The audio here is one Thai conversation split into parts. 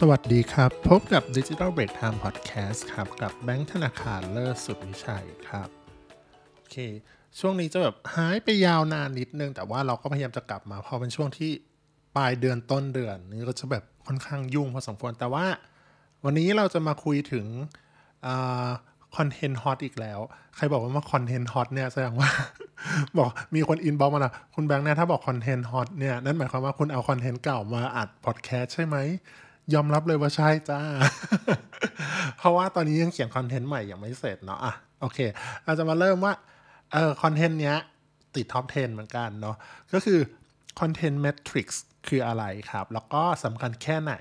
สวัสดีครับ พบกับ Digital Break Time Podcast ครับ กับแบงค์ธนาคารเลิศสุดวิชัยครับ โอเค ช่วงนี้จะแบบหายไปยาวนานนิดนึง แต่ว่าเราก็พยายามจะกลับมาเพราะเป็นช่วงที่ปลายเดือนต้นเดือน นี่ก็จะแบบค่อนข้างยุ่งพอสมควร แต่ว่าวันนี้เราจะมาคุยถึงคอนเทนต์ hot อีกแล้ว ใครบอกว่ามาคอนเทนต์ hot เนี่ยแสดงว่า บอกมีคน inbox มาละคุณแบงค์เนี่ยถ้าบอกคอนเทนต์ hot เนี่ยนั่นหมายความว่าคุณเอาคอนเทนต์เก่ามาอัดพอดแคสต์ใช่ไหม ยอมรับเลยว่าใช่จ้า เพราะว่าตอนนี้ยังเขียนคอนเทนต์ใหม่ยังไม่เสร็จเนาะอะโอเค เราจะมาเริ่มว่าเออคอนเทนต์เนี้ยติด top 10 เหมือนกันเนาะก็คือ content matrix คืออะไรครับ แล้วก็สำคัญแค่ไหน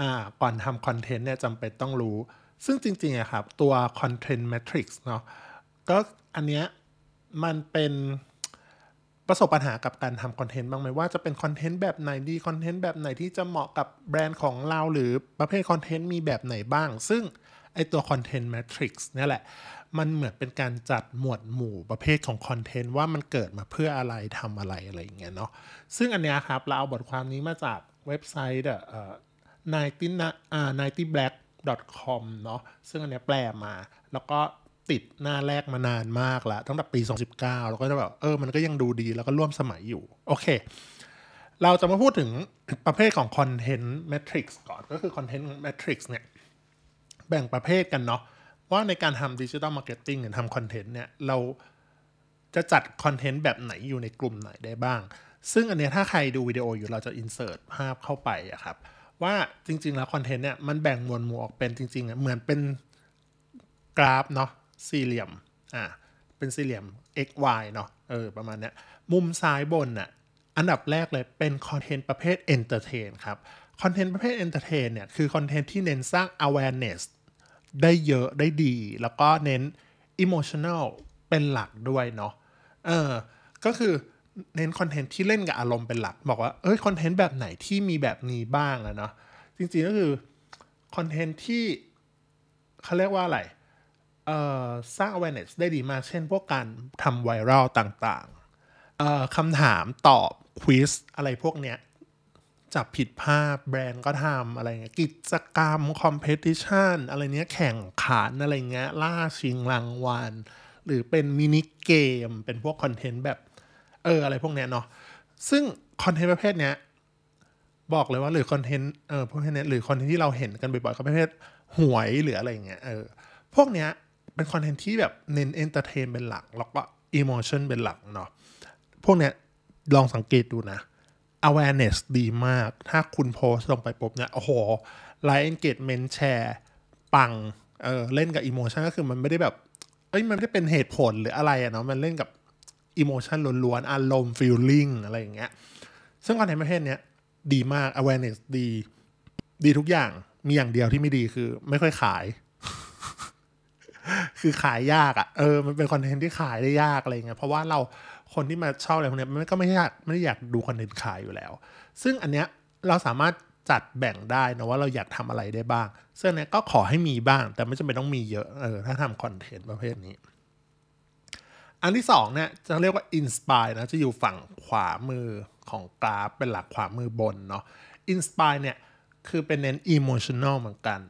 อ่าก่อนทำคอนเทนต์เนี่ยจำเป็นต้องรู้ ซึ่งจริงๆอะครับ ตัว content matrix เนาะก็อันเนี้ยมันเป็น ประสบปัญหากับการทำคอนเทนต์บ้างไหมว่าจะเป็นคอนเทนต์แบบไหนดีคอนเทนต์แบบไหนที่จะเหมาะกับแบรนด์ของเราหรือประเภทคอนเทนต์มีแบบไหนบ้าง ซึ่งไอตัวคอนเทนต์แมทริกซ์นี่แหละ มันเหมือนเป็นการจัดหมวดหมู่ประเภทของคอนเทนต์ว่ามันเกิดมาเพื่ออะไรทำอะไรอะไรอย่างเงี้ยเนาะซึ่งอันเนี้ยครับ เราเอาบทความนี้มาจากเว็บไซต์เอ่อ ninety อ่า ninety black com เนาะซึ่งอันเนี้ยแปลมา แล้วก็ ติดหน้าแรกมานานมากแล้วตั้งแต่ปี 2019 แล้วก็จะแบบเออมันก็ยังดูดีแล้วก็ร่วมสมัยอยู่ โอเค เราจะมาพูดถึงประเภทของ content matrix ก่อน ก็คือ content matrix เนี่ย แบ่งประเภทกันเนาะว่าในการทำ digital marketing หรือทำคอนเทนต์เนี่ย เราจะจัดคอนเทนต์แบบไหนอยู่ในกลุ่มไหนได้บ้าง ซึ่งอันเนี้ยถ้าใครดูวิดีโออยู่เราจะ insert ภาพเข้าไปอะครับ ว่าจริง ๆ แล้วคอนเทนต์เนี่ยมันแบ่งหมวดหมู่ออกเป็นจริงๆเหมือนเป็นกราฟเนาะ สี่เหลี่ยมอ่าเป็นสี่เหลี่ยม x y เนาะเออประมาณเนี้ยมุมซ้ายบนน่ะอันดับแรกเลยเป็นคอนเทนต์ประเภท entertain ครับคอนเทนต์ประเภท entertain เนี่ยคือคอนเทนต์ที่เน้นสร้าง awareness ได้เยอะได้ดี แล้วก็เน้น emotional เป็นหลักด้วยเนาะเออก็คือเน้นคอนเทนต์ที่เล่นกับอารมณ์เป็นหลัก บอกว่าเอ้ยคอนเทนต์แบบไหนที่มีแบบนี้บ้างอะเนาะจริงๆก็คือคอนเทนต์ที่เขาเรียกว่าอะไร สร้าง awareness ได้ดีมาก เช่นพวกการทำไวรัลต่างๆคำถามตอบ quiz อะไรพวกเนี้ยจับผิดภาพแบรนด์ก็ทำอะไรเงี้ยกิจกรรม competition อะไรเนี้ยแข่งขันอะไรเงี้ยล่าชิงรางวัล หรือเป็น mini game เป็นพวกคอนเทนต์แบบเอออะไรพวกเนี้ยเนาะซึ่งคอนเทนต์ประเภทเนี้ยบอกเลยว่าหรือคอนเทนต์เออพวกเนี้ยหรือคอนเทนต์ที่เราเห็นกันบ่อยๆก็ประเภทหวยหรืออะไรเงี้ยเออพวกเนี้ย เป็นคอนเทนต์ที่แบบเน้น entertain เป็นหลัก แล้วก็ emotion เป็นหลักเนาะพวกเนี้ยลองสังเกตดูนะ awareness ดีมาก ถ้าคุณโพสลงไปปุ๊บเนี่ย โอ้โห like engagement share ปัง เออเล่นกับ emotion ก็คือมันไม่ได้แบบ เอ้ย มันไม่ได้เป็นเหตุผลหรืออะไรอะเนาะ มันเล่นกับemotion ล้วนๆ อารมณ์ feeling อะไรอย่างเงี้ย ซึ่งคอนเทนต์ประเภทเนี้ยดีมาก awareness ดี ดีทุกอย่าง มีอย่างเดียวที่ไม่ดีคือไม่ค่อยขาย คือขายยากอะ่ะเออมันเป็นคอนเทนต์ที่ขายได้ยากอะไรเงี้ยเพราะว่าเราคนที่มาชอบอะไรพวกนี้มันก็ไม่อยากไม่ได้อยากดูคอนเทนต์ขายอยู่แล้ว ซึ่งอันเนี้ยเราสามารถจัดแบ่งได้นะว่าเราอยากทำอะไรได้บ้างซึ่งเนี้ยก็ขอให้มีบ้าง แต่ไม่จำเป็นต้องมีเยอะเออถ้าทำคอนเทนต์ประเภทนี้ อันที่สองเนี่ยจะเรียกว่า Inspire นะจะอยู่ฝั่งขวามือของกราฟเป็นหลักขวามือบนเนาะ Inspire เนี่ยคือเป็นเน้น emotional เหมือนกัน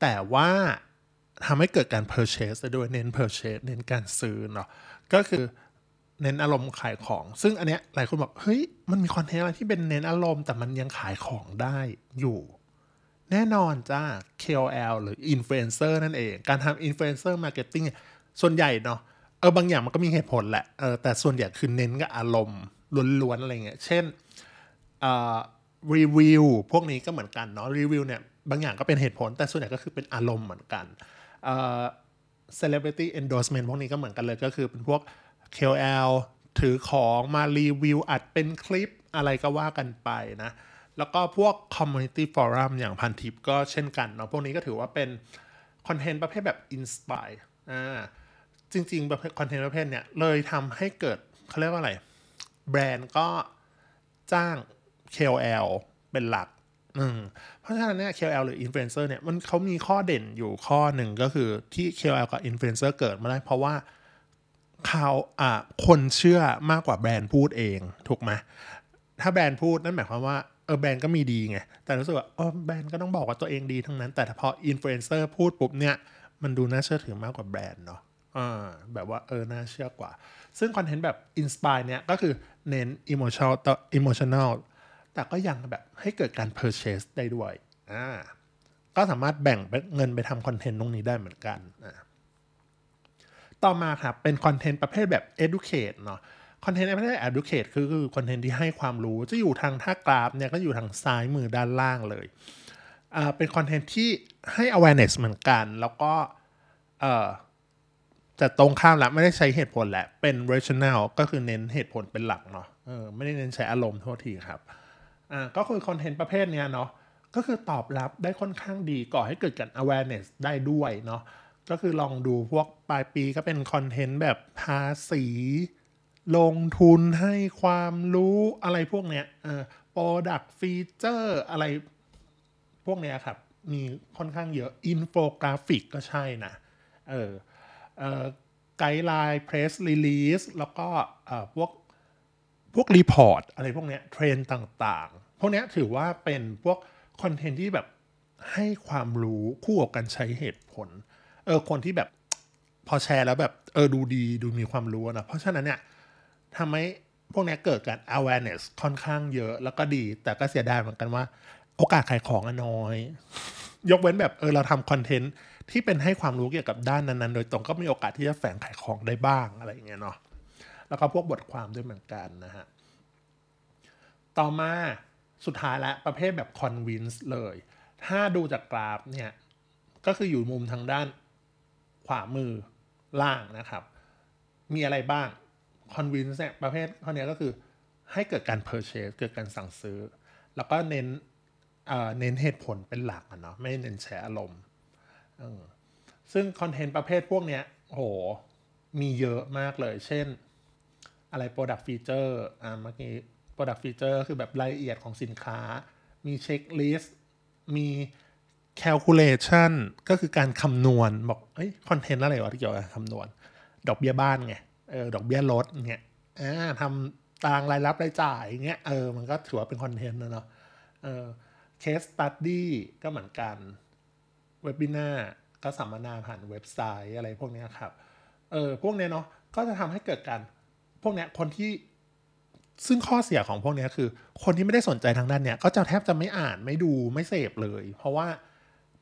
แต่ว่า ทำให้เกิดการ purchase ด้วยเน้น purchase เน้นการซื้อเนาะก็คือเน้นอารมณ์ขายของ ซึ่งอันเนี้ยหลายคนบอกเฮ้ยมันมีคอนเทนต์อะไรที่เป็นเน้นอารมณ์ แต่มันยังขายของได้อยู่ แน่นอนจ้า KOL หรือ influencer นั่นเอง การทำ influencer marketing ส่วนใหญ่เนาะเออบางอย่างมันก็มีเหตุผลแหละเออแต่ส่วนใหญ่คือเน้นกับอารมณ์ล้วนๆอะไรเงี้ยเช่นรีวิวพวกนี้ก็เหมือนกันเนาะรีวิวเนี่ยบางอย่างก็เป็นเหตุผลแต่ส่วนใหญ่ก็คือเป็นอารมณ์เหมือนกัน celebrity endorsement พวกนี้ก็เหมือนกันเลยก็คือเป็นพวก KOL ถือของมารีวิวอัดเป็นคลิปอะไรก็ว่ากันไปนะ แล้วก็พวก community forum อย่างพันทิปก็เช่นกันเนาะพวกนี้ก็ถือว่าเป็นคอนเทนต์ประเภทแบบ inspire อ่าจริงๆประเภทคอนเทนต์ประเภทเนี้ยเลยทำให้เกิดเขาเรียกว่าอะไร แบรนด์ก็จ้าง KOL เป็นหลัก เพราะฉะนั้นเนี่ย KOL หรือ Influencer เนี่ยมันเขามีข้อเด่นอยู่ข้อหนึ่งก็คือที่ KOL กับ Influencer เกิดมาได้เพราะว่าเขาอ่าคนเชื่อมากกว่าแบรนด์พูดเองถูกไหมถ้าแบรนด์พูดนั่นหมายความว่าเออแบรนด์ก็มีดีไง แต่รู้สึกว่าเออแบรนด์ก็ต้องบอกว่าตัวเองดีทั้งนั้น แต่พออินฟลูเอนเซอร์พูดปุ๊บเนี่ย มันดูน่าเชื่อถือมากกว่าแบรนด์เนาะอ่าแบบว่าเออ น่าเชื่อกว่า ซึ่งคอนเทนต์แบบ inspire เนี่ย ก็คือเน้น emotion ต่อ emotional แต่ก็ยังแบบให้เกิดการ purchase ได้ด้วยอ่าก็สามารถแบ่งเงินไปทำคอนเทนต์ตรงนี้ได้เหมือนกันอ่าต่อมาครับเป็นคอนเทนต์ประเภทแบบ educate เนาะคอนเทนต์ประเภท educate คือคือคอนเทนต์ที่ให้ความรู้จะอยู่ทางท่ากราฟเนี่ยก็อยู่ทางซ้ายมือด้านล่างเลยอ่าเป็นคอนเทนต์ที่ให้ awareness เหมือนกัน แล้วก็เอ่อจะตรงข้ามละไม่ได้ใช้เหตุผลแหละ เป็น rational ก็คือเน้นเหตุผลเป็นหลักเนาะเออไม่ได้เน้นใช้อารมณ์โทษทีครับ อ่าก็คือคอนเทนต์ประเภทเนี้ยเนาะก็คือตอบรับได้ค่อนข้างดีก่อให้เกิดการ awareness ได้ด้วยเนาะก็คือลองดูพวกปลายปีก็เป็นคอนเทนต์แบบภาษี ลงทุนให้ความรู้อะไรพวกเนี้ยเออ product feature อะไรพวกเนี้ยครับ มีค่อนข้างเยอะ อินโฟกราฟิกก็ใช่นะ เออเออ guideline press release แล้วก็เออพวก พวก report อะไรพวกเนี้ยเทรนด์ต่างๆ พวกเนี้ยถือว่าเป็นพวกคอนเทนต์ที่แบบให้ความรู้คู่กับการใช้เหตุผล เออคนที่แบบพอแชร์แล้วแบบเออดูดีดูมีความรู้นะ เพราะฉะนั้นเนี่ยทำให้พวกนี้เกิดการ awareness ค่อนข้างเยอะแล้วก็ดี แต่ก็เสียดายเหมือนกันว่า โอกาสขายของอะน้อย ยกเว้นแบบเออเราทำคอนเทนต์ที่เป็นให้ความรู้เกี่ยวกับด้านนั้นๆ โดยตรงก็มีโอกาสที่จะแฝงขายของได้บ้างอะไรอย่างเงี้ยเนาะ แล้วก็พวกบทความด้วยเหมือนกันนะฮะ ต่อมาสุดท้ายแล้วประเภทแบบ convince เลย ถ้าดูจากกราฟเนี่ย ก็คืออยู่มุมทางด้านขวามือล่างนะครับ มีอะไรบ้าง convince เนี่ยประเภทข้อนี้ก็คือให้เกิดการ purchase เกิดการสั่งซื้อ แล้วก็เน้นเน้นเหตุผลเป็นหลักอะเนาะไม่เน้นแชร์อารมณ์ซึ่งคอนเทนต์ประเภทพวกเนี้ยโหมีเยอะมากเลย เช่น อะไร product feature อ่าเมื่อกี้ product feature คือแบบรายละเอียดของสินค้า มีเช็คลิสต์มี calculation ก็คือการคำนวณ บอกเอ้ยคอนเทนต์อะไรวะที่เกี่ยวกับคำนวณ ดอกเบี้ยบ้านไงเออดอกเบี้ยลดเงี้ยอ่าทำตารางรายรับรายจ่ายเงี้ยเออมันก็ถือว่าเป็นคอนเทนต์นะเนาะเออ case study ก็เหมือนกันเว็บ i นาก็สัมมนาผ่านเว็บไซต์อะไรพวกนี้ครับ เออ พวกเนี้ยเนาะ ก็จะทำให้เกิดการ วกเนี้ยคนที่ซึ่งข้อเสียของพวกเนี้ยคือ คนที่ไม่ได้สนใจทางด้านเนี้ยก็จะแทบจะไม่อ่านไม่ดูไม่เสพเลย เพราะว่า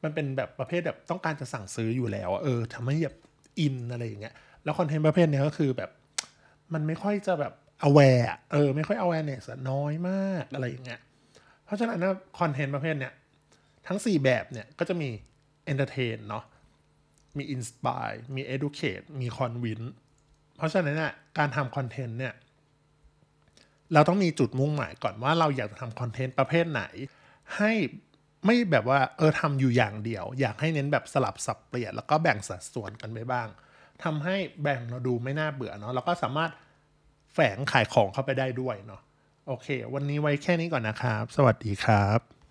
มันเป็นแบบประเภทแบบต้องการจะสั่งซื้ออยู่แล้วเออทำให้แบบอินอะไรอย่างเงี้ยแล้วคอนเทนต์ประเภทเนี้ยก็คือแบบ มันไม่ค่อยจะแบบ aware เออไม่ค่อย awareness น้อยมากอะไรอย่างเงี้ยเพราะฉะนั้นนะคอนเทนต์ประเภทเนี้ยทั้ง 4 แบบเนี่ยก็จะมี entertain เนาะมี inspire มี educate มี convince เพราะฉะนั้นเนี่ยการทำคอนเทนต์เนี่ยเราต้องมีจุดมุ่งหมายก่อนว่าเราอยากจะทำคอนเทนต์ประเภทไหน ให้ไม่แบบว่าเออทำอยู่อย่างเดียว อยากให้เน้นแบบสลับสับเปลี่ยนแล้วก็แบ่งสัดส่วนกันไปบ้างทำให้แบ่งเราดูไม่น่าเบื่อเนาะแล้วก็สามารถแฝงขายของเข้าไปได้ด้วยเนาะโอเค วันนี้ไว้แค่นี้ก่อนนะครับ สวัสดีครับ